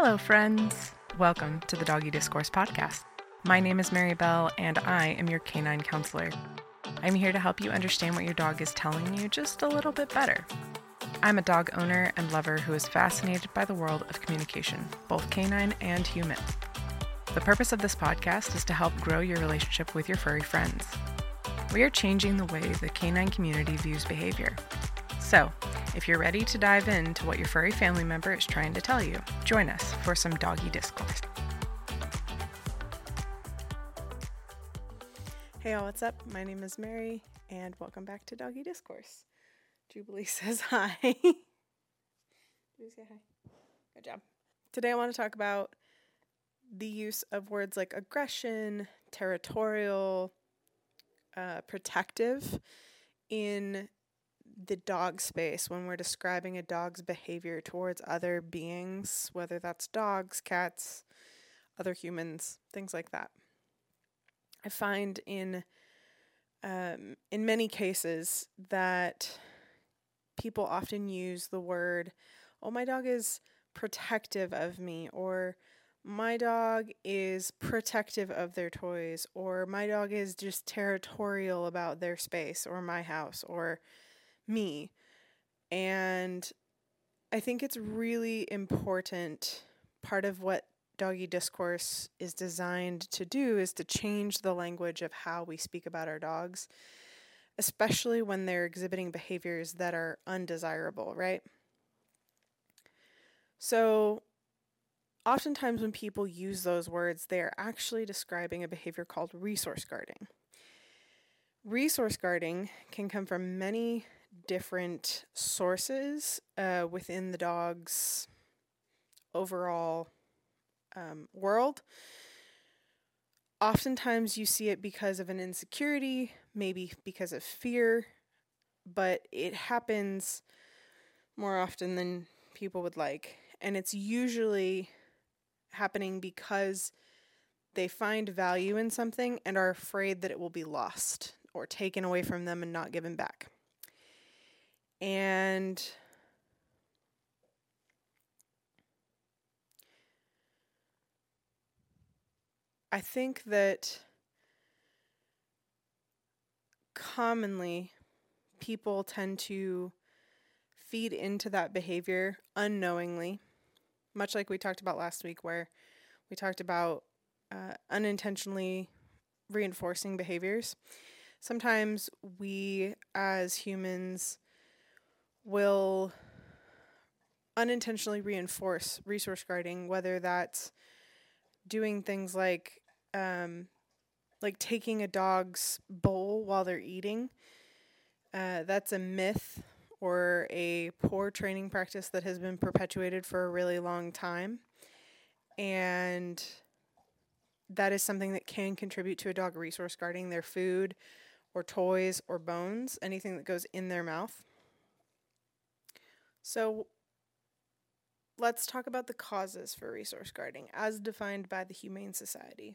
Hello, friends. Welcome to the Doggy Discourse podcast. My name is Mary Bell, and I am your canine counselor. I'm here to help you understand what your dog is telling you just a little bit better. I'm a dog owner and lover who is fascinated by the world of communication, both canine and human. The purpose of this podcast is to help grow your relationship with your furry friends. We are changing the way the canine community views behavior. So, if you're ready to dive into what your furry family member is trying to tell you, join us for some doggy discourse. Hey, all, what's up? My name is Mary, and welcome back to Doggy Discourse. Jubilee says hi. Jubilee say hi. Good job. Today, I want to talk about the use of words like aggression, territorial, uh, protective in the dog space when we're describing a dog's behavior towards other beings, whether that's dogs, cats, other humans, things like that. I find in um, in many cases that people often use the word, "Oh, my dog is protective of me," or my dog is protective of their toys, or my dog is just territorial about their space, or my house, or me. And I think it's really important. Part of what doggy discourse is designed to do is to change the language of how we speak about our dogs, especially when they're exhibiting behaviors that are undesirable, right? So, oftentimes when people use those words, they are actually describing a behavior called resource guarding. Resource guarding can come from many different sources uh, within the dog's overall um, world. Oftentimes, you see it because of an insecurity, maybe because of fear, but it happens more often than people would like. And it's usually happening because they find value in something and are afraid that it will be lost or taken away from them and not given back. And I think that commonly people tend to feed into that behavior unknowingly much like we talked about last week, where we talked about uh, unintentionally reinforcing behaviors. Sometimes we as humans will unintentionally reinforce resource guarding, whether that's doing things like um, like taking a dog's bowl while they're eating. Uh, that's a myth or a poor training practice that has been perpetuated for a really long time. And that is something that can contribute to a dog resource guarding their food or toys or bones, anything that goes in their mouth. So let's talk about the causes for resource guarding as defined by the Humane Society.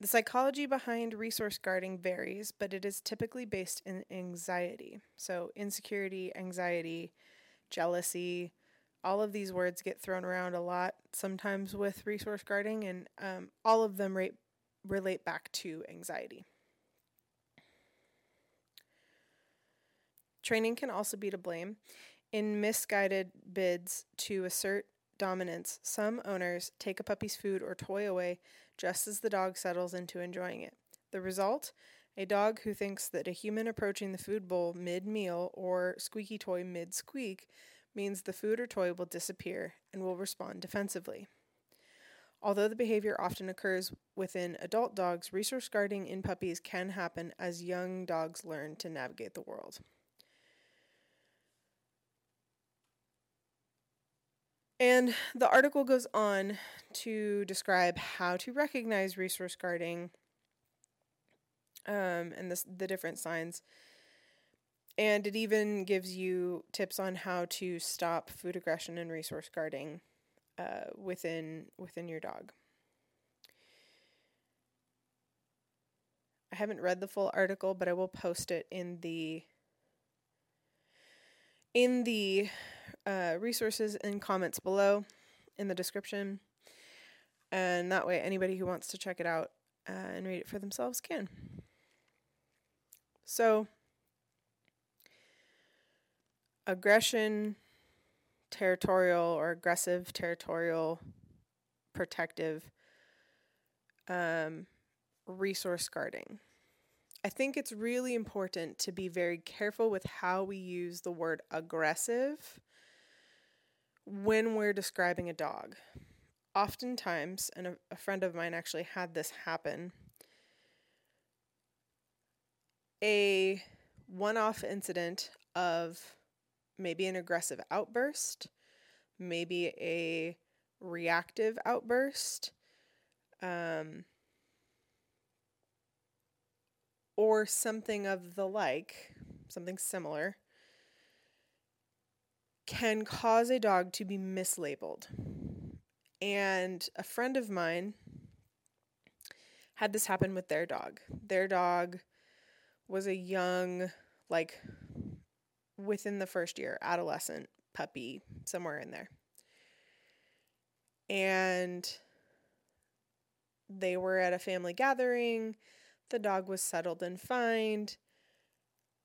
The psychology behind resource guarding varies, but it is typically based in anxiety. So, insecurity, anxiety, jealousy, all of these words get thrown around a lot sometimes with resource guarding, and um, all of them relate back to anxiety. Training can also be to blame. In misguided bids to assert dominance, some owners take a puppy's food or toy away just as the dog settles into enjoying it. The result? A dog who thinks that a human approaching the food bowl mid meal or squeaky toy mid squeak means the food or toy will disappear and will respond defensively. Although the behavior often occurs within adult dogs, resource guarding in puppies can happen as young dogs learn to navigate the world. And the article goes on to describe how to recognize resource guarding um, and this, the different signs. And it even gives you tips on how to stop food aggression and resource guarding uh, within within your dog. I haven't read the full article, but I will post it in the in the uh, resources and comments below in the description. And that way, anybody who wants to check it out uh, and read it for themselves can. So, aggression, territorial or aggressive, territorial, protective, um, resource guarding. I think it's really important to be very careful with how we use the word aggressive when we're describing a dog. Oftentimes, and a, a friend of mine actually had this happen, a one off incident of maybe an aggressive outburst, maybe a reactive outburst, um, or something of the like, something similar, can cause a dog to be mislabeled. And a friend of mine had this happen with their dog. Their dog was a young, like within the first year, adolescent puppy, somewhere in there. And they were at a family gathering. The dog was settled and fine.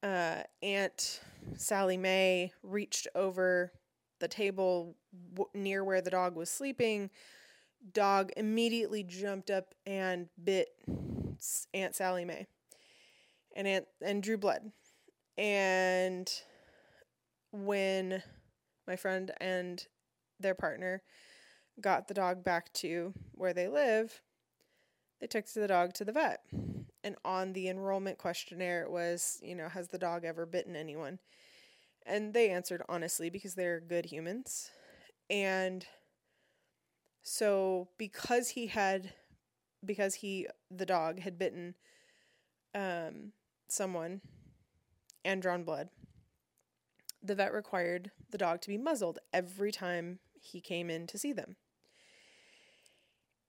Uh, Aunt Sally Mae reached over the table w- near where the dog was sleeping. Dog immediately jumped up and bit Aunt Sally Mae, and Aunt and drew blood. And when my friend and their partner got the dog back to where they live, they took the dog to the vet. And on the enrollment questionnaire, it was, you know, has the dog ever bitten anyone? And they answered honestly because they're good humans. And so because he had because he the dog had bitten um someone and drawn blood, the vet required the dog to be muzzled every time he came in to see them.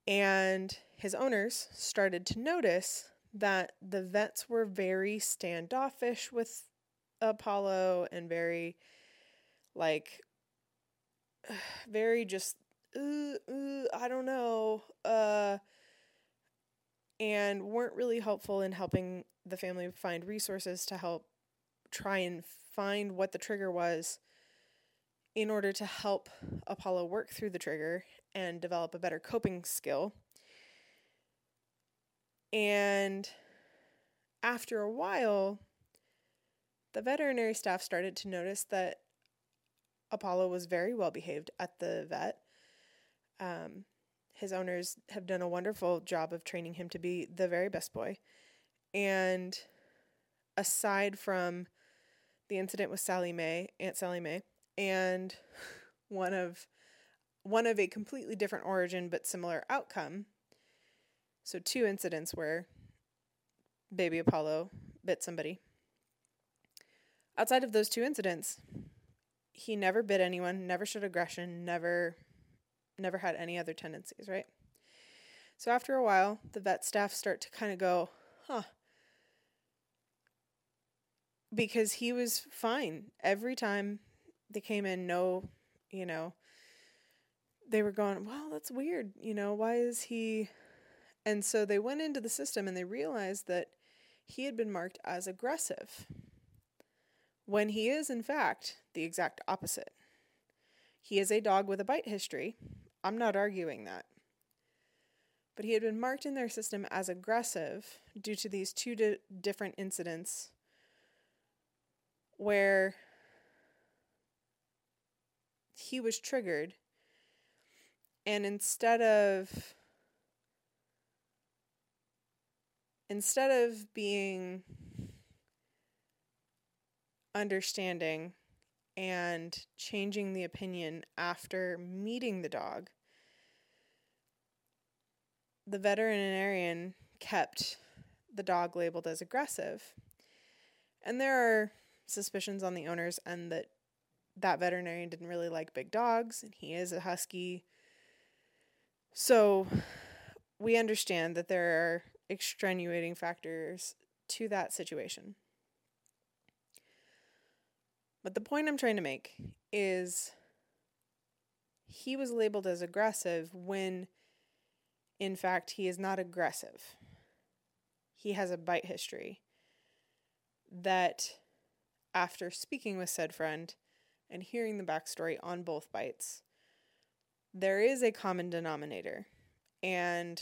And his owners started to notice that the vets were very standoffish with Apollo and very like very just uh, uh, I don't know uh and weren't really helpful in helping the family find resources to help try and find what the trigger was in order to help Apollo work through the trigger and develop a better coping skill. And after a while, the veterinary staff started to notice that Apollo was very well behaved at the vet. Um, his owners have done a wonderful job of training him to be the very best boy. And aside from the incident with Sally Mae, Aunt Sally Mae, and one of one of a completely different origin but similar outcome. So two incidents where baby Apollo bit somebody. Outside of those two incidents, he never bit anyone, never showed aggression, never never had any other tendencies, right? So after a while, the vet staff start to kind of go, "Huh, because he was fine every time they came in no you know they were going well that's weird you know why is he and so they went into the system and they realized that he had been marked as aggressive when he is in fact the exact opposite. He is a dog with a bite history. I'm not arguing that. But he had been marked in their system as aggressive due to these two di- different incidents where he was triggered. And instead of instead of being understanding and changing the opinion after meeting the dog the veterinarian kept the dog labeled as aggressive and there are suspicions on the owners and that that veterinarian didn't really like big dogs and he is a husky. So we understand that there are extenuating factors to that situation. But the point I'm trying to make is he was labeled as aggressive when in fact he is not aggressive. He has a bite history that after speaking with said friend and hearing the backstory on both bites, there is a common denominator. And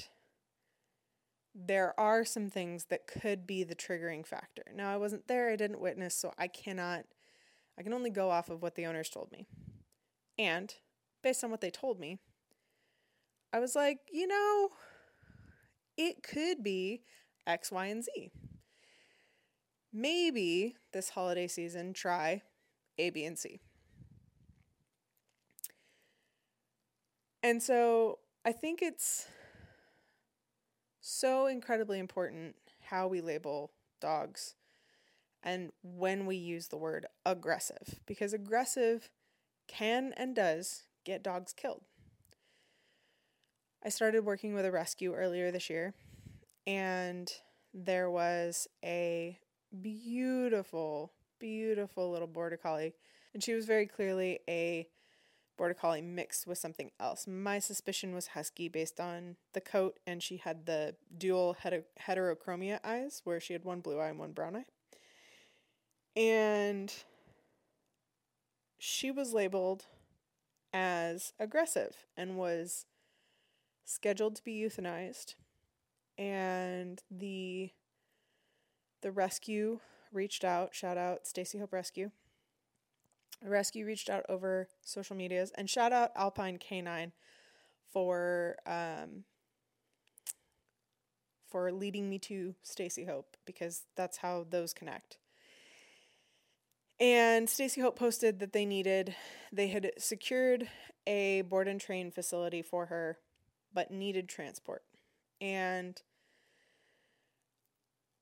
there are some things that could be the triggering factor. Now, I wasn't there, I didn't witness, so I cannot, I can only go off of what the owners told me. And based on what they told me, I was like, you know, it could be X, Y, and Z. Maybe this holiday season, try A, B, and C. And so I think it's so incredibly important how we label dogs and when we use the word aggressive because aggressive can and does get dogs killed. I started working with a rescue earlier this year and there was a beautiful, beautiful little border collie and she was very clearly a border collie mixed with something else. My suspicion was husky based on the coat, and she had the dual heterochromia eyes, where she had one blue eye and one brown eye. And she was labeled as aggressive and was scheduled to be euthanized. And the the rescue reached out, shout out Stacy Hope Rescue rescue reached out over social medias and shout out Alpine K9 for um, for leading me to Stacy Hope because that's how those connect. And Stacy Hope posted that they needed they had secured a board and train facility for her but needed transport. And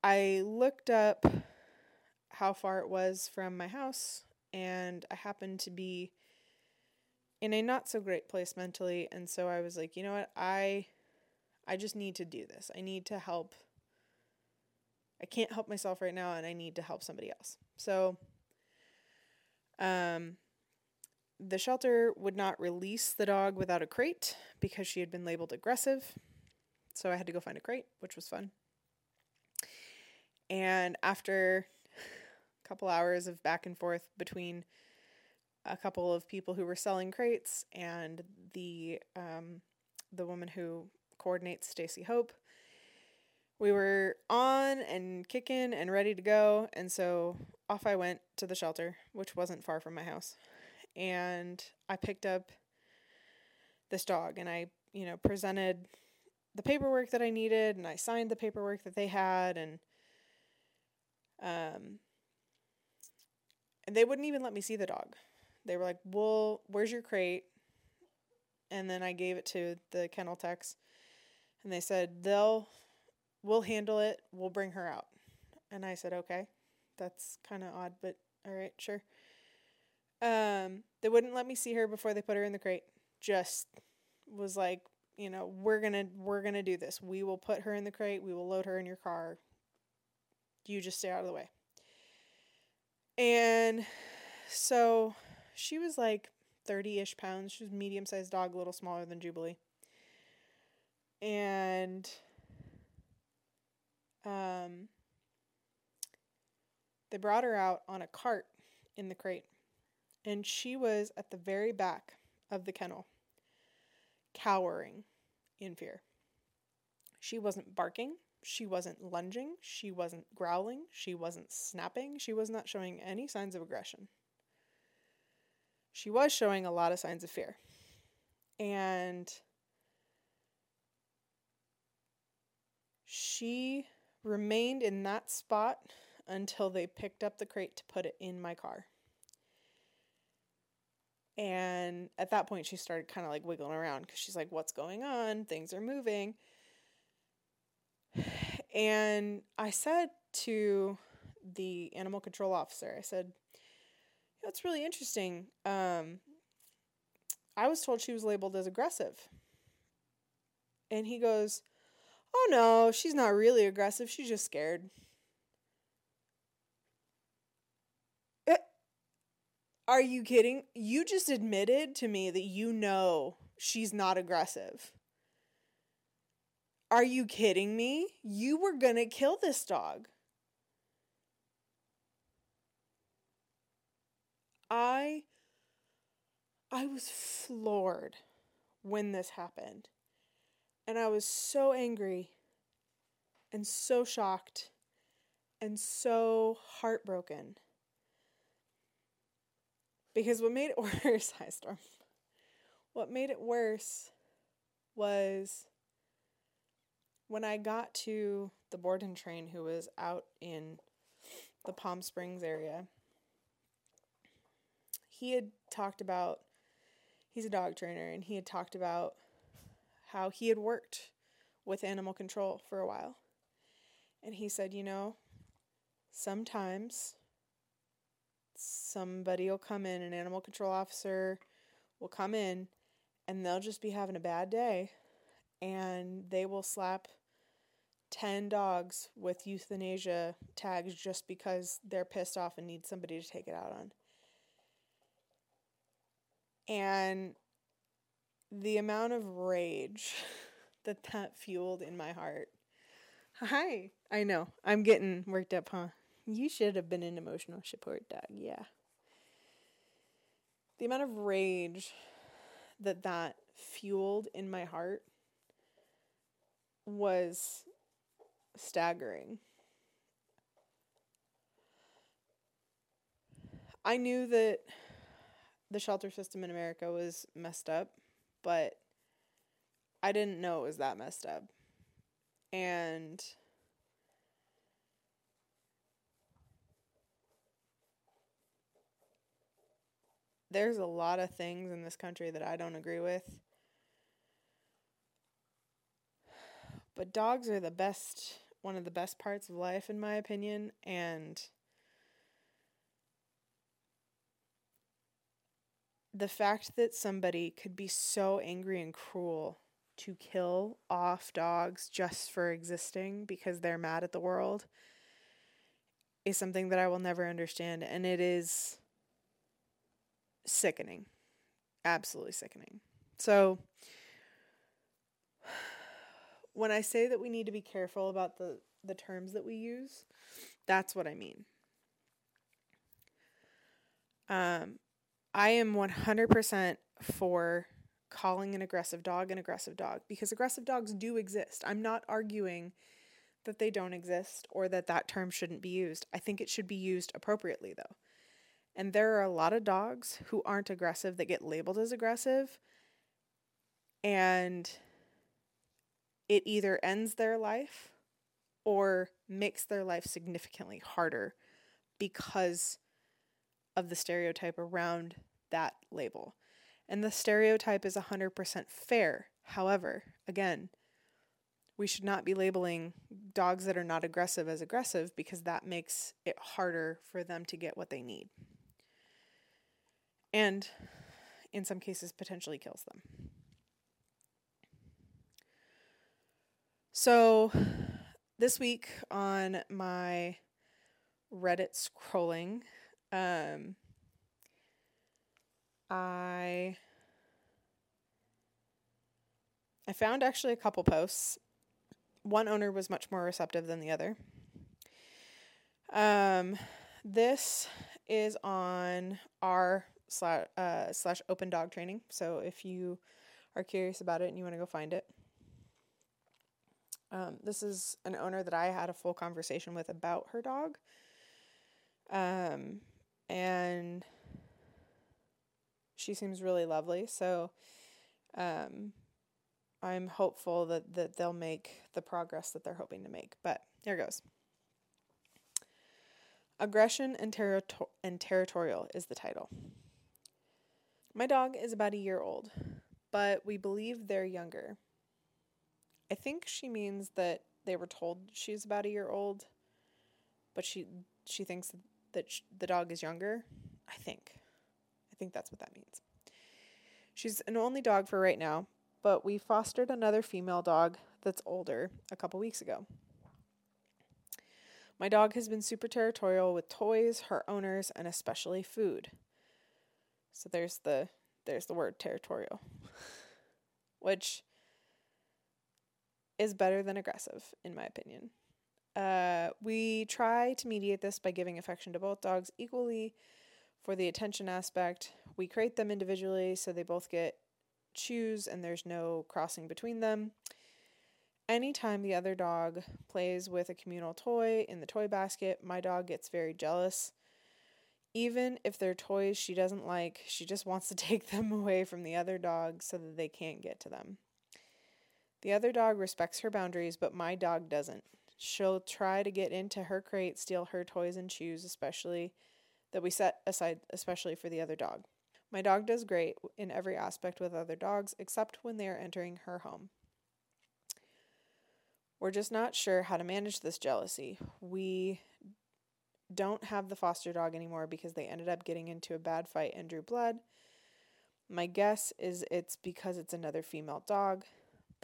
I looked up how far it was from my house and I happened to be in a not so great place mentally and so I was like, you know what? I I just need to do this. I need to help I can't help myself right now and I need to help somebody else. So um the shelter would not release the dog without a crate because she had been labeled aggressive. So I had to go find a crate, which was fun. And after couple hours of back and forth between a couple of people who were selling crates and the um, the woman who coordinates Stacy Hope. We were on and kicking and ready to go, and so off I went to the shelter, which wasn't far from my house. And I picked up this dog and I, you know, presented the paperwork that I needed and I signed the paperwork that they had and um and they wouldn't even let me see the dog. They were like, "Well, where's your crate?" And then I gave it to the kennel techs, and they said they'll we'll handle it. We'll bring her out. And I said, "Okay." That's kind of odd, but all right, sure. Um, they wouldn't let me see her before they put her in the crate. Just was like, you know, we're gonna we're gonna do this. We will put her in the crate. We will load her in your car. You just stay out of the way. And so she was like 30 ish pounds. She was medium sized dog, a little smaller than Jubilee. And um, they brought her out on a cart in the crate. And she was at the very back of the kennel, cowering in fear. She wasn't barking. She wasn't lunging, she wasn't growling, she wasn't snapping, she was not showing any signs of aggression. She was showing a lot of signs of fear. And she remained in that spot until they picked up the crate to put it in my car. And at that point, she started kind of like wiggling around because she's like, What's going on? Things are moving. And I said to the animal control officer, I said, That's really interesting. Um, I was told she was labeled as aggressive. And he goes, Oh no, she's not really aggressive. She's just scared. Are you kidding? You just admitted to me that you know she's not aggressive. Are you kidding me? You were going to kill this dog. I I was floored when this happened. And I was so angry and so shocked and so heartbroken. Because what made it worse, hi Storm. What made it worse was when I got to the board and train who was out in the Palm Springs area. He had talked about he's a dog trainer and he had talked about how he had worked with animal control for a while. And he said, you know, sometimes somebody will come in, an animal control officer will come in, and they'll just be having a bad day, and they will slap 10 dogs with euthanasia tags just because they're pissed off and need somebody to take it out on. And the amount of rage that that fueled in my heart. Hi. I know. I'm getting worked up, huh? You should have been an emotional support dog. Yeah. The amount of rage that that fueled in my heart was staggering. I knew that the shelter system in America was messed up, but I didn't know it was that messed up. And there's a lot of things in this country that I don't agree with. But dogs are the best, one of the best parts of life, in my opinion. And the fact that somebody could be so angry and cruel to kill off dogs just for existing because they're mad at the world is something that I will never understand. And it is sickening. Absolutely sickening. So, when I say that we need to be careful about the, the terms that we use, that's what I mean. Um, I am 100% for calling an aggressive dog an aggressive dog because aggressive dogs do exist. I'm not arguing that they don't exist or that that term shouldn't be used. I think it should be used appropriately though. And there are a lot of dogs who aren't aggressive that get labeled as aggressive. And it either ends their life or makes their life significantly harder because of the stereotype around that label. And the stereotype is 100% fair. However, again, we should not be labeling dogs that are not aggressive as aggressive because that makes it harder for them to get what they need and in some cases potentially kills them. So, this week on my Reddit scrolling, um, I I found actually a couple posts. One owner was much more receptive than the other. Um, this is on our slash, uh, slash open dog training. So if you are curious about it and you want to go find it. Um, this is an owner that I had a full conversation with about her dog. Um, and she seems really lovely. So um, I'm hopeful that, that they'll make the progress that they're hoping to make. But here goes. Aggression and, and territorial is the title. My dog is about a year old, but we believe they're younger. I think she means that they were told she's about a year old, but she she thinks that sh- the dog is younger. I think. I think that's what that means. She's an only dog for right now, but we fostered another female dog that's older a couple weeks ago. My dog has been super territorial with toys, her owners, and especially food. So there's the there's the word territorial, which is better than aggressive in my opinion. Uh, we try to mediate this by giving affection to both dogs equally for the attention aspect. We crate them individually so they both get chews and there's no crossing between them. Anytime the other dog plays with a communal toy in the toy basket, my dog gets very jealous. Even if they're toys she doesn't like, she just wants to take them away from the other dog so that they can't get to them. The other dog respects her boundaries, but my dog doesn't. She'll try to get into her crate, steal her toys and shoes, especially that we set aside especially for the other dog. My dog does great in every aspect with other dogs except when they are entering her home. We're just not sure how to manage this jealousy. We don't have the foster dog anymore because they ended up getting into a bad fight and drew blood. My guess is it's because it's another female dog,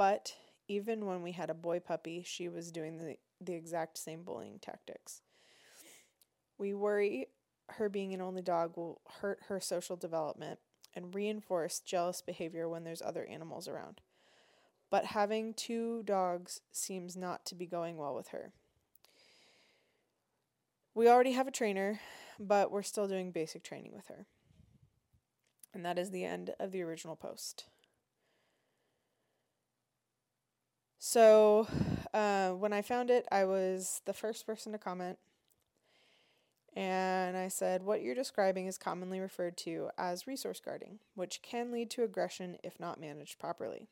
but even when we had a boy puppy, she was doing the, the exact same bullying tactics. We worry her being an only dog will hurt her social development and reinforce jealous behavior when there's other animals around. But having two dogs seems not to be going well with her. We already have a trainer, but we're still doing basic training with her. And that is the end of the original post. So, uh, when I found it, I was the first person to comment. And I said, What you're describing is commonly referred to as resource guarding, which can lead to aggression if not managed properly.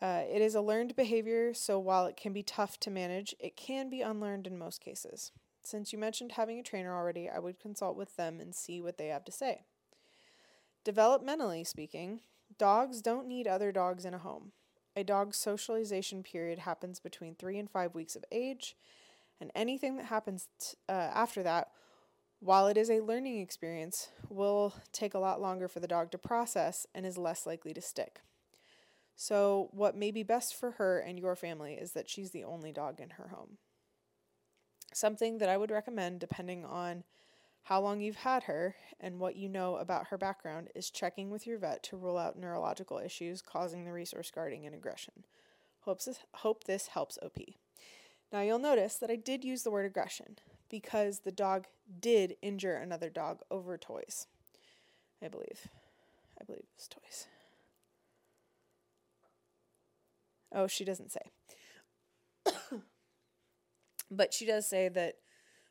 Uh, it is a learned behavior, so while it can be tough to manage, it can be unlearned in most cases. Since you mentioned having a trainer already, I would consult with them and see what they have to say. Developmentally speaking, dogs don't need other dogs in a home. A dog's socialization period happens between three and five weeks of age, and anything that happens t- uh, after that, while it is a learning experience, will take a lot longer for the dog to process and is less likely to stick. So, what may be best for her and your family is that she's the only dog in her home. Something that I would recommend, depending on how long you've had her, and what you know about her background is checking with your vet to rule out neurological issues causing the resource guarding and aggression. Hopes this, hope this helps OP. Now you'll notice that I did use the word aggression because the dog did injure another dog over toys. I believe. I believe it was toys. Oh, she doesn't say. but she does say that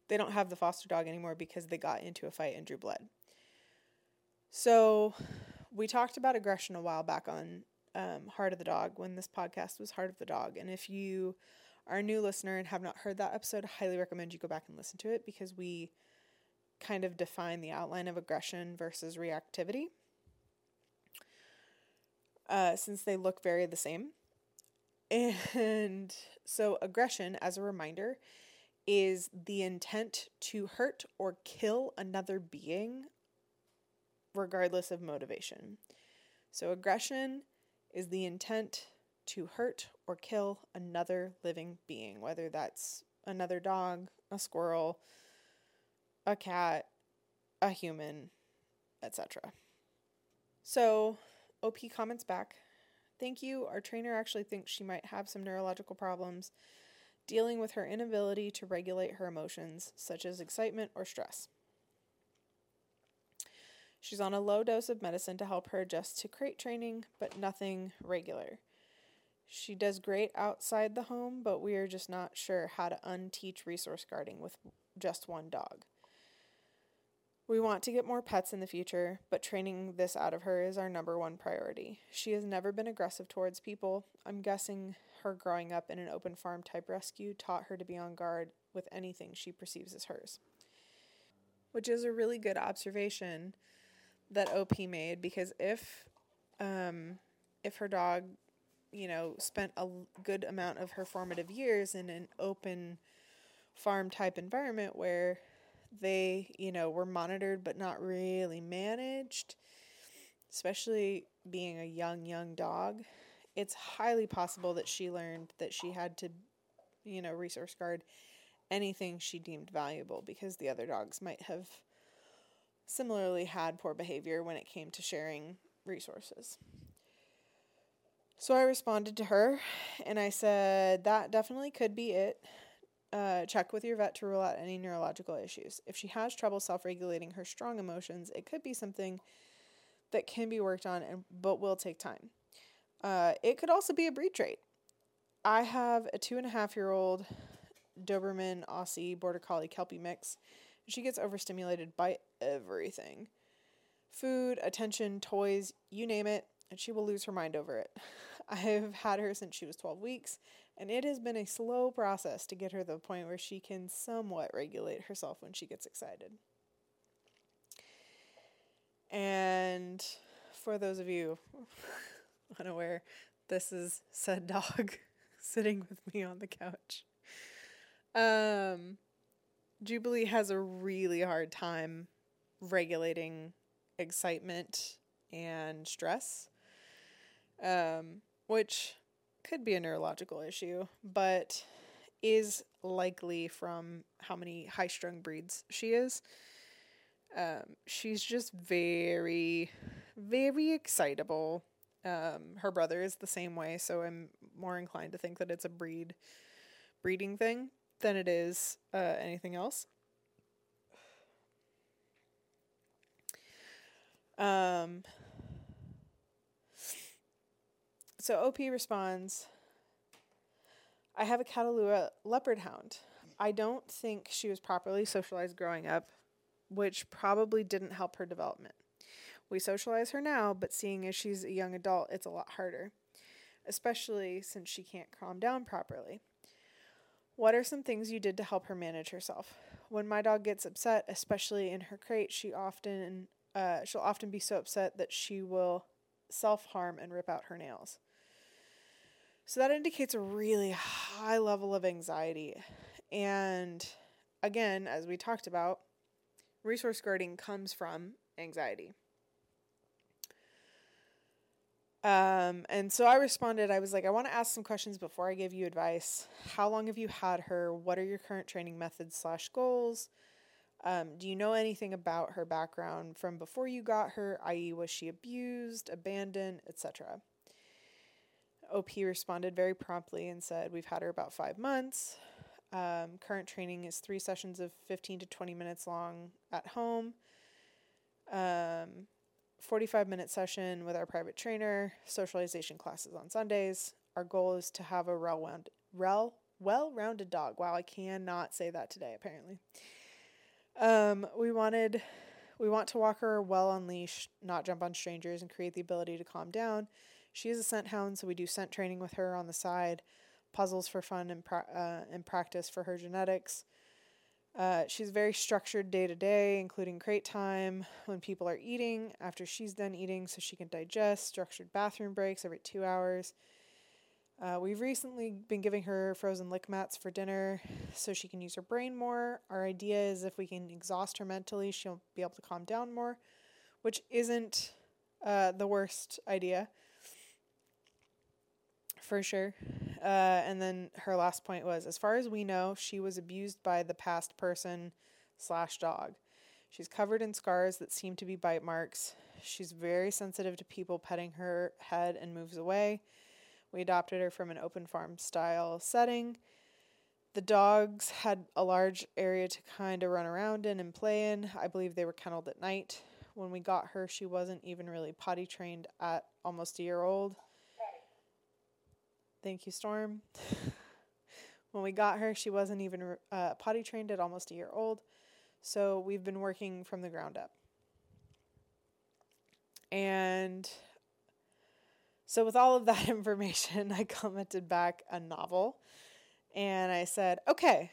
they don't have the foster dog anymore because they got into a fight and drew blood. So, we talked about aggression a while back on um, Heart of the Dog when this podcast was Heart of the Dog. And if you are a new listener and have not heard that episode, I highly recommend you go back and listen to it because we kind of define the outline of aggression versus reactivity. Uh, since they look very the same. And so, aggression, as a reminder, is the intent to hurt or kill another being, regardless of motivation. So, aggression is the intent to hurt or kill another living being, whether that's another dog, a squirrel, a cat, a human, etc. So, OP comments back Thank you. Our trainer actually thinks she might have some neurological problems dealing with her inability to regulate her emotions, such as excitement or stress. She's on a low dose of medicine to help her adjust to crate training, but nothing regular. She does great outside the home, but we are just not sure how to unteach resource guarding with just one dog. We want to get more pets in the future, but training this out of her is our number one priority. She has never been aggressive towards people. I'm guessing her growing up in an open farm type rescue taught her to be on guard with anything she perceives as hers. Which is a really good observation that OP made because if um, if her dog, you know, spent a good amount of her formative years in an open farm type environment where they, you know, were monitored but not really managed, especially being a young young dog, it's highly possible that she learned that she had to, you know, resource guard anything she deemed valuable because the other dogs might have similarly had poor behavior when it came to sharing resources. So I responded to her and I said, That definitely could be it. Uh, check with your vet to rule out any neurological issues. If she has trouble self regulating her strong emotions, it could be something that can be worked on, and, but will take time. Uh, it could also be a breed trait. I have a two and a half year old Doberman Aussie Border Collie Kelpie mix. She gets overstimulated by everything food, attention, toys, you name it, and she will lose her mind over it. I've had her since she was 12 weeks, and it has been a slow process to get her to the point where she can somewhat regulate herself when she gets excited. And for those of you unaware, this is said dog sitting with me on the couch. Um, Jubilee has a really hard time regulating excitement and stress, um, which could be a neurological issue, but is likely from how many high strung breeds she is. Um, she's just very, very excitable. Um, her brother is the same way, so I'm more inclined to think that it's a breed breeding thing than it is uh, anything else. Um, so OP responds, I have a Catahoula leopard hound. I don't think she was properly socialized growing up, which probably didn't help her development. We socialize her now, but seeing as she's a young adult, it's a lot harder, especially since she can't calm down properly. What are some things you did to help her manage herself? When my dog gets upset, especially in her crate, she often uh, she'll often be so upset that she will self harm and rip out her nails. So that indicates a really high level of anxiety. And again, as we talked about, resource guarding comes from anxiety. Um, and so I responded, I was like, I want to ask some questions before I give you advice. How long have you had her? What are your current training methods slash goals? Um, do you know anything about her background from before you got her, i.e., was she abused, abandoned, etc.? OP responded very promptly and said, We've had her about five months. Um, current training is three sessions of 15 to 20 minutes long at home. Um, 45 minute session with our private trainer, socialization classes on Sundays. Our goal is to have a well well-rounded dog. Wow, I cannot say that today apparently. Um, we wanted we want to walk her well on leash, not jump on strangers and create the ability to calm down. She is a scent hound, so we do scent training with her on the side, puzzles for fun and pra- uh, and practice for her genetics. Uh, she's very structured day to day, including crate time when people are eating, after she's done eating, so she can digest, structured bathroom breaks every two hours. Uh, we've recently been giving her frozen lick mats for dinner so she can use her brain more. Our idea is if we can exhaust her mentally, she'll be able to calm down more, which isn't uh, the worst idea for sure. Uh, and then her last point was as far as we know, she was abused by the past person slash dog. She's covered in scars that seem to be bite marks. She's very sensitive to people petting her head and moves away. We adopted her from an open farm style setting. The dogs had a large area to kind of run around in and play in. I believe they were kenneled at night. When we got her, she wasn't even really potty trained at almost a year old. Thank you, Storm. when we got her, she wasn't even uh, potty trained at almost a year old. So we've been working from the ground up. And so, with all of that information, I commented back a novel and I said, okay,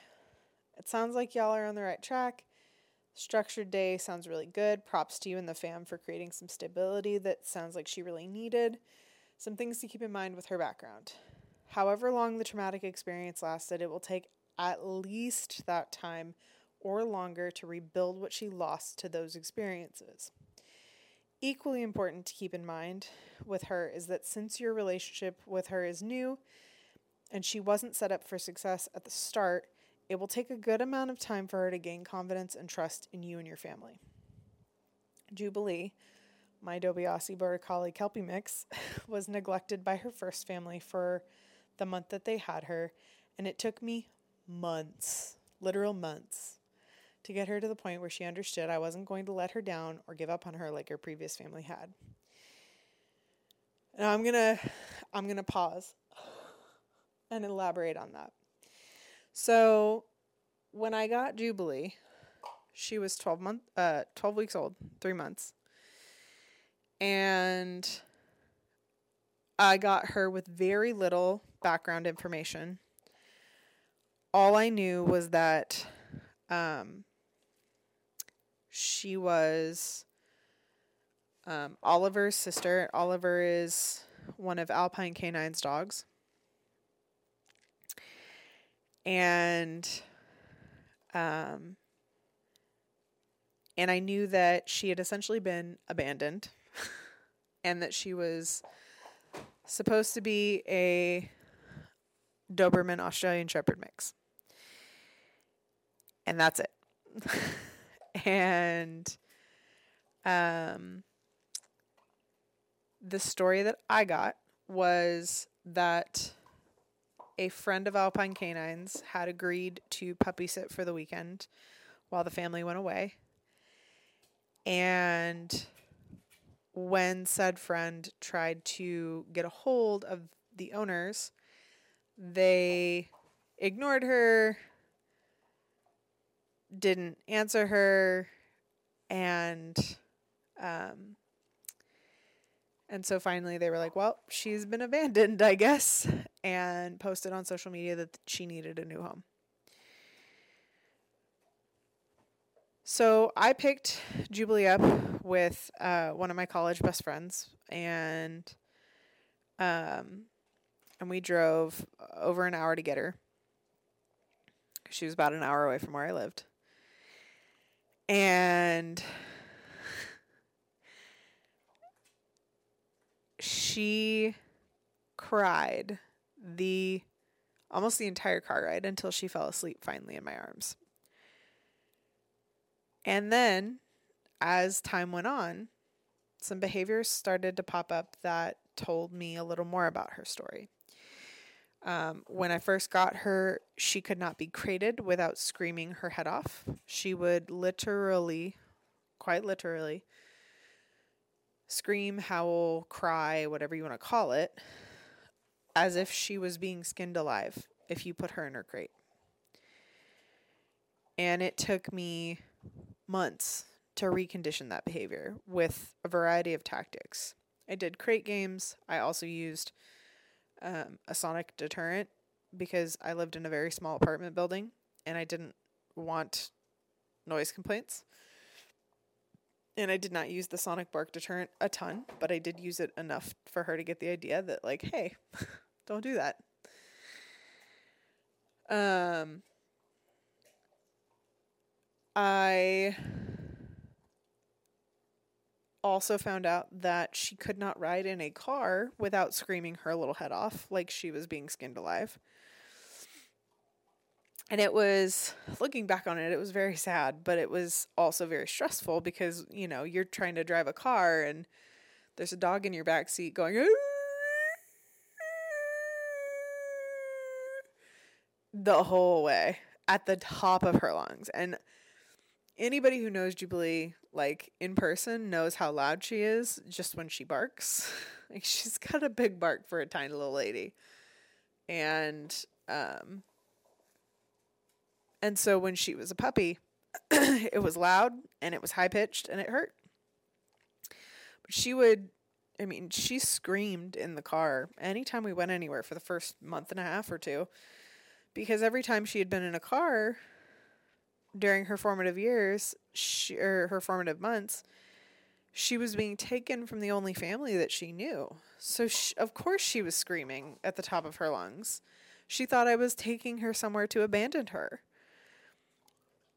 it sounds like y'all are on the right track. Structured day sounds really good. Props to you and the fam for creating some stability that sounds like she really needed. Some things to keep in mind with her background. However long the traumatic experience lasted, it will take at least that time or longer to rebuild what she lost to those experiences. Equally important to keep in mind with her is that since your relationship with her is new and she wasn't set up for success at the start, it will take a good amount of time for her to gain confidence and trust in you and your family. Jubilee, my Dobiasi Border Collie Kelpie mix, was neglected by her first family for the month that they had her, and it took me months, literal months, to get her to the point where she understood I wasn't going to let her down or give up on her like her previous family had. Now I'm going to I'm going to pause and elaborate on that. So, when I got Jubilee, she was 12 month uh 12 weeks old, 3 months. And I got her with very little background information. All I knew was that um she was um, Oliver's sister. Oliver is one of Alpine K9's dogs. And um and I knew that she had essentially been abandoned and that she was supposed to be a Doberman Australian Shepherd mix. And that's it. and um the story that I got was that a friend of Alpine K9's had agreed to puppy sit for the weekend while the family went away. And when said friend tried to get a hold of the owners, they ignored her, didn't answer her, and um, and so finally they were like, well, she's been abandoned, I guess, and posted on social media that she needed a new home. So I picked Jubilee up with uh, one of my college best friends, and um, and we drove uh, over an hour to get her. She was about an hour away from where I lived, and she cried the almost the entire car ride until she fell asleep finally in my arms. And then as time went on, some behaviors started to pop up that told me a little more about her story. Um, when I first got her, she could not be crated without screaming her head off. She would literally, quite literally, scream, howl, cry, whatever you want to call it, as if she was being skinned alive if you put her in her crate. And it took me months to recondition that behavior with a variety of tactics. I did crate games. I also used um, a sonic deterrent because I lived in a very small apartment building and I didn't want noise complaints and I did not use the sonic bark deterrent a ton, but I did use it enough for her to get the idea that like, hey, don't do that. Um I also found out that she could not ride in a car without screaming her little head off like she was being skinned alive. And it was, looking back on it, it was very sad, but it was also very stressful because, you know, you're trying to drive a car and there's a dog in your back seat going, the whole way at the top of her lungs. And anybody who knows Jubilee, like in person, knows how loud she is just when she barks. like she's got a big bark for a tiny little lady. And, um, and so when she was a puppy, it was loud and it was high pitched and it hurt. But she would, I mean, she screamed in the car anytime we went anywhere for the first month and a half or two. Because every time she had been in a car during her formative years, she, or her formative months, she was being taken from the only family that she knew. So, she, of course, she was screaming at the top of her lungs. She thought I was taking her somewhere to abandon her.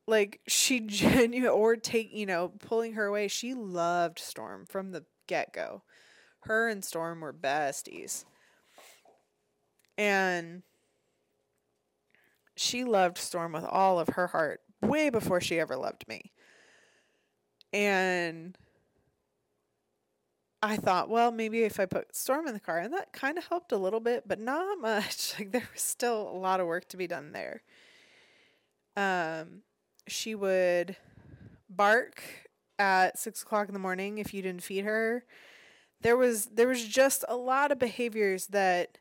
Like she genuine or take you know pulling her away. She loved storm from the get-go. Her and storm were besties. And she loved storm with all of her heart way before she ever loved me and I thought, well, maybe if I put Storm in the car, and that kind of helped a little bit, but not much. Like there was still a lot of work to be done there. Um, she would bark at six o'clock in the morning if you didn't feed her. There was there was just a lot of behaviors that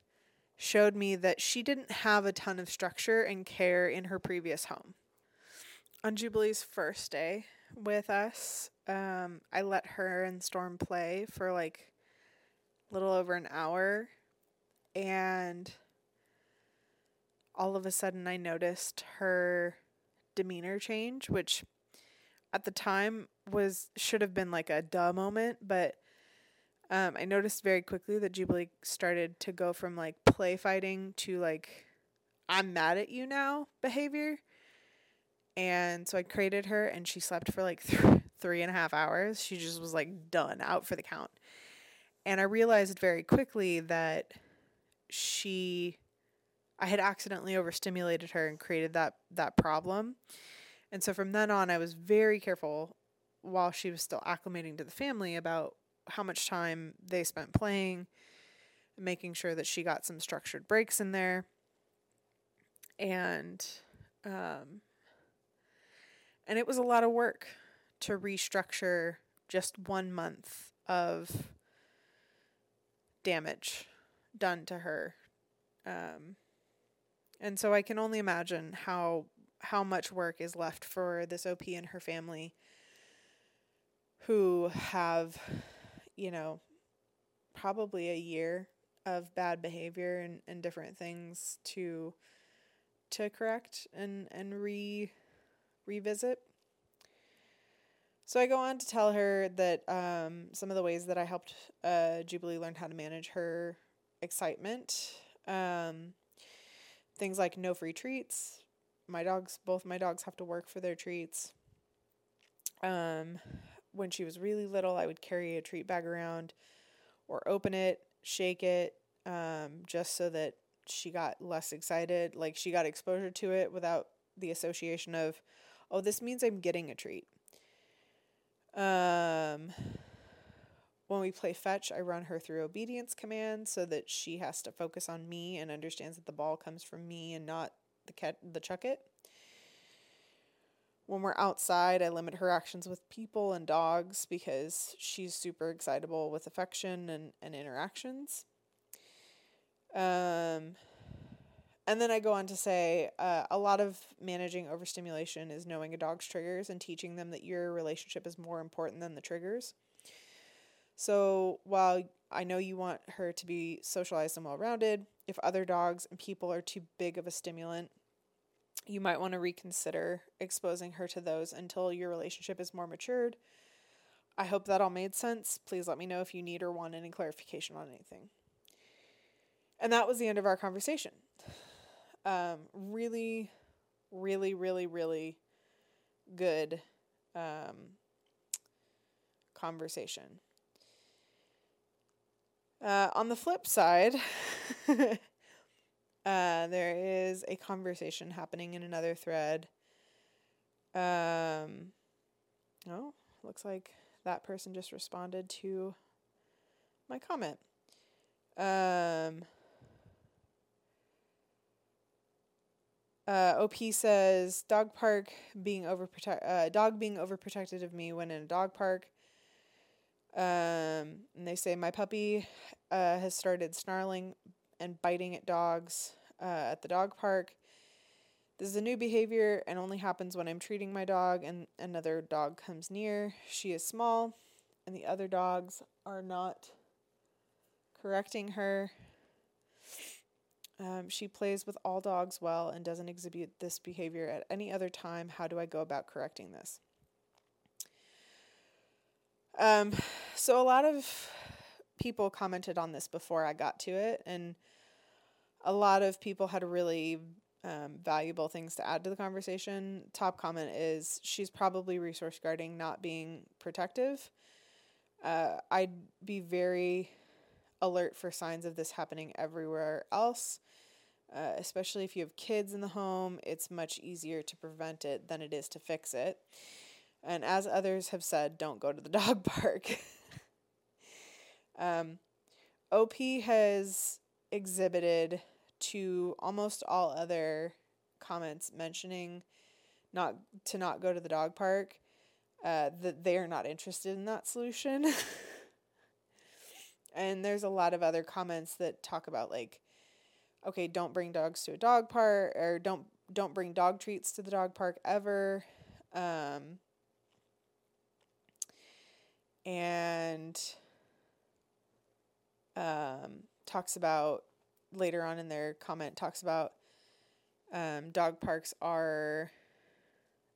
showed me that she didn't have a ton of structure and care in her previous home. On Jubilee's first day with us, um, I let her and Storm play for like a little over an hour, and all of a sudden I noticed her demeanor change, which at the time was should have been like a duh moment, but um, I noticed very quickly that Jubilee started to go from like play fighting to like I'm mad at you now behavior. And so I created her, and she slept for like th- three and a half hours. She just was like done, out for the count. And I realized very quickly that she, I had accidentally overstimulated her and created that that problem. And so from then on, I was very careful while she was still acclimating to the family about how much time they spent playing, making sure that she got some structured breaks in there. And um, and it was a lot of work to restructure just one month of damage done to her. Um, and so I can only imagine how how much work is left for this OP and her family who have, you know, probably a year of bad behavior and, and different things to to correct and, and re revisit. So I go on to tell her that um, some of the ways that I helped uh, Jubilee learn how to manage her excitement, um, things like no free treats. My dogs, both my dogs, have to work for their treats. Um, when she was really little, I would carry a treat bag around, or open it, shake it, um, just so that she got less excited. Like she got exposure to it without the association of, oh, this means I'm getting a treat. Um, when we play fetch, I run her through obedience commands so that she has to focus on me and understands that the ball comes from me and not the cat the chuck it. When we're outside, I limit her actions with people and dogs because she's super excitable with affection and, and interactions. Um, and then I go on to say uh, a lot of managing overstimulation is knowing a dog's triggers and teaching them that your relationship is more important than the triggers. So while I know you want her to be socialized and well rounded, if other dogs and people are too big of a stimulant, you might want to reconsider exposing her to those until your relationship is more matured. I hope that all made sense. Please let me know if you need or want any clarification on anything. And that was the end of our conversation. Um, really, really, really, really good um, conversation. Uh, on the flip side, uh, there is a conversation happening in another thread. Um, oh, looks like that person just responded to my comment. Um, Uh, OP says dog park being overprotect uh, dog being overprotected of me when in a dog park. Um, and they say my puppy uh, has started snarling and biting at dogs uh, at the dog park. This is a new behavior and only happens when I'm treating my dog and another dog comes near. She is small, and the other dogs are not correcting her. Um, she plays with all dogs well and doesn't exhibit this behavior at any other time. How do I go about correcting this? Um, so a lot of people commented on this before I got to it, and a lot of people had really um, valuable things to add to the conversation. Top comment is she's probably resource guarding, not being protective. Uh, I'd be very alert for signs of this happening everywhere else. Uh, especially if you have kids in the home, it's much easier to prevent it than it is to fix it. And as others have said, don't go to the dog park. Um, OP has exhibited to almost all other comments mentioning not to not go to the dog park uh, that they are not interested in that solution. and there's a lot of other comments that talk about like okay don't bring dogs to a dog park or don't don't bring dog treats to the dog park ever. Um, and um, talks about later on in their comment talks about um, dog parks are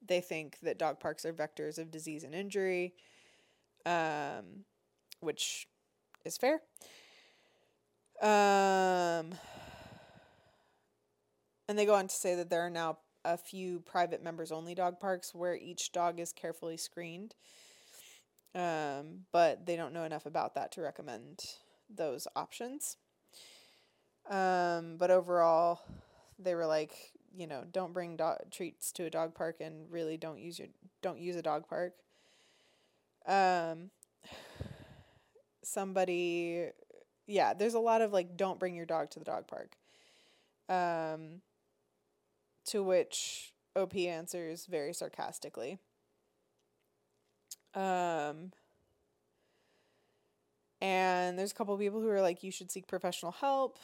they think that dog parks are vectors of disease and injury um, which is fair um, and they go on to say that there are now a few private members only dog parks where each dog is carefully screened um, but they don't know enough about that to recommend those options. Um, but overall, they were like, you know, don't bring dog treats to a dog park and really don't use your don't use a dog park. Um, somebody, yeah, there's a lot of like, don't bring your dog to the dog park. Um, to which OP answers very sarcastically. Um, and there's a couple of people who are like, you should seek professional help.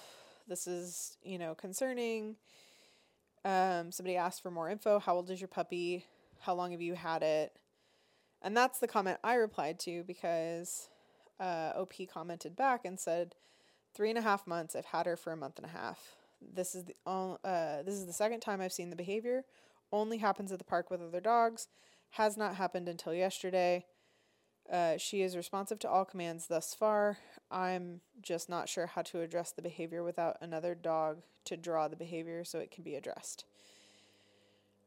This is, you know, concerning. Um, somebody asked for more info. How old is your puppy? How long have you had it? And that's the comment I replied to because uh, OP commented back and said, three and a half months. I've had her for a month and a half. This is the uh, this is the second time I've seen the behavior. Only happens at the park with other dogs. Has not happened until yesterday. Uh, she is responsive to all commands thus far. I'm just not sure how to address the behavior without another dog to draw the behavior so it can be addressed.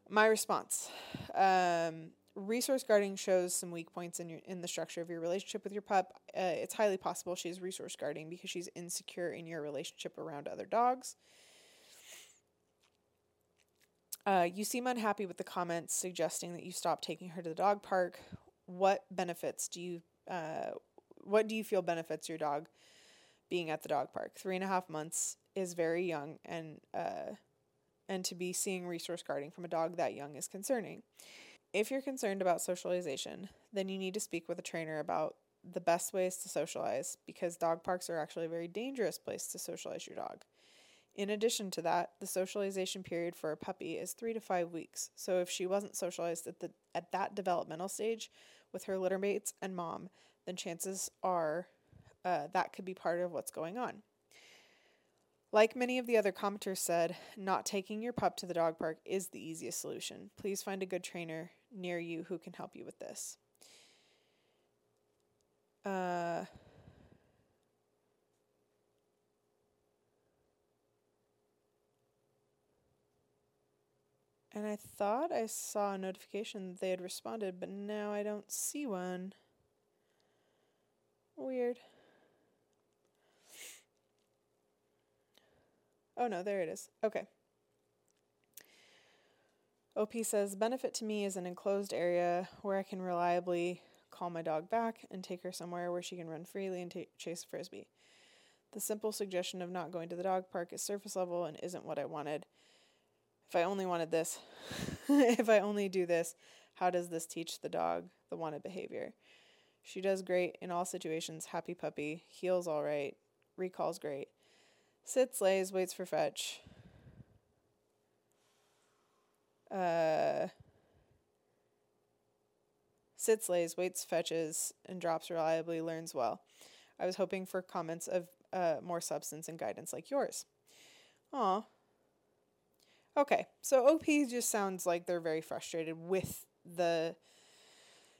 My response um, resource guarding shows some weak points in, your, in the structure of your relationship with your pup. Uh, it's highly possible she's resource guarding because she's insecure in your relationship around other dogs. Uh, you seem unhappy with the comments suggesting that you stop taking her to the dog park what benefits do you uh, what do you feel benefits your dog being at the dog park? Three and a half months is very young, and uh, and to be seeing resource guarding from a dog that young is concerning. If you're concerned about socialization, then you need to speak with a trainer about the best ways to socialize because dog parks are actually a very dangerous place to socialize your dog. In addition to that, the socialization period for a puppy is 3 to 5 weeks. So if she wasn't socialized at the at that developmental stage, with her littermates and mom, then chances are uh, that could be part of what's going on. Like many of the other commenters said, not taking your pup to the dog park is the easiest solution. Please find a good trainer near you who can help you with this. Uh, And I thought I saw a notification that they had responded, but now I don't see one. Weird. Oh no, there it is. Okay. OP says benefit to me is an enclosed area where I can reliably call my dog back and take her somewhere where she can run freely and t- chase frisbee. The simple suggestion of not going to the dog park is surface level and isn't what I wanted. If I only wanted this, if I only do this, how does this teach the dog the wanted behavior? She does great in all situations. Happy puppy. Heels all right. Recalls great. Sits, lays, waits for fetch. Uh, sits, lays, waits, fetches, and drops reliably, learns well. I was hoping for comments of uh, more substance and guidance like yours. Aw, Okay, so OP just sounds like they're very frustrated with the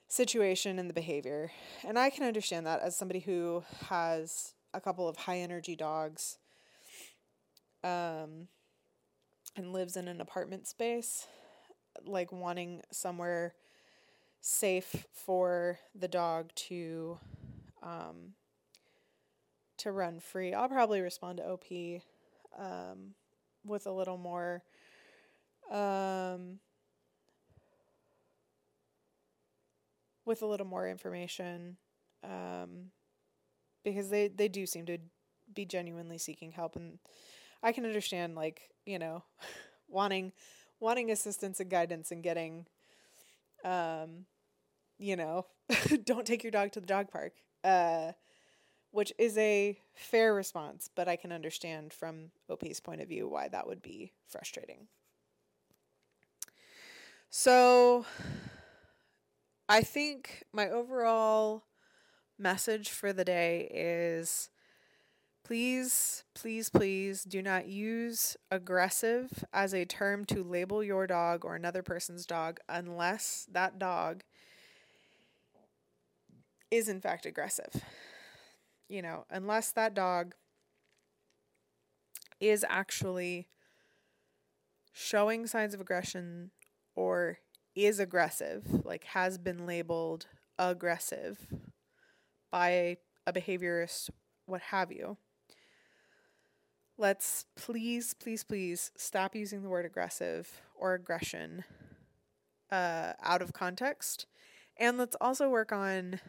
situation and the behavior. And I can understand that as somebody who has a couple of high energy dogs um, and lives in an apartment space, like wanting somewhere safe for the dog to um, to run free. I'll probably respond to OP um, with a little more um, with a little more information um, because they they do seem to be genuinely seeking help and I can understand like, you know, wanting wanting assistance and guidance and getting um you know, don't take your dog to the dog park. Uh which is a fair response, but I can understand from OP's point of view why that would be frustrating. So I think my overall message for the day is please, please, please do not use aggressive as a term to label your dog or another person's dog unless that dog is in fact aggressive. You know, unless that dog is actually showing signs of aggression or is aggressive, like has been labeled aggressive by a behaviorist, what have you. Let's please, please, please stop using the word aggressive or aggression uh, out of context. And let's also work on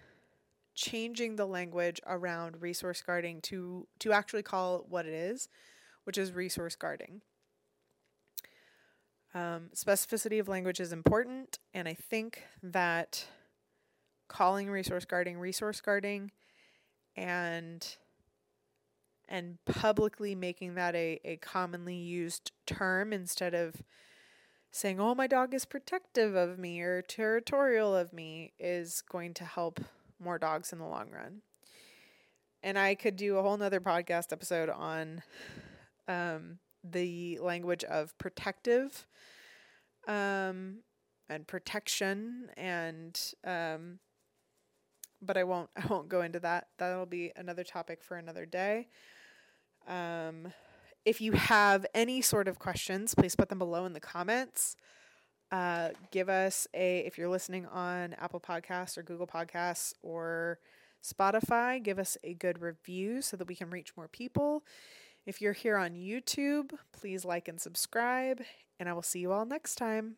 changing the language around resource guarding to, to actually call it what it is, which is resource guarding. Um, specificity of language is important, and I think that calling resource guarding resource guarding and and publicly making that a, a commonly used term instead of saying, oh, my dog is protective of me or territorial of me is going to help more dogs in the long run. And I could do a whole nother podcast episode on um, the language of protective um, and protection and um, but I won't I won't go into that. That'll be another topic for another day. Um, if you have any sort of questions, please put them below in the comments. Uh, give us a if you're listening on Apple Podcasts or Google Podcasts or Spotify, give us a good review so that we can reach more people. If you're here on YouTube, please like and subscribe, and I will see you all next time.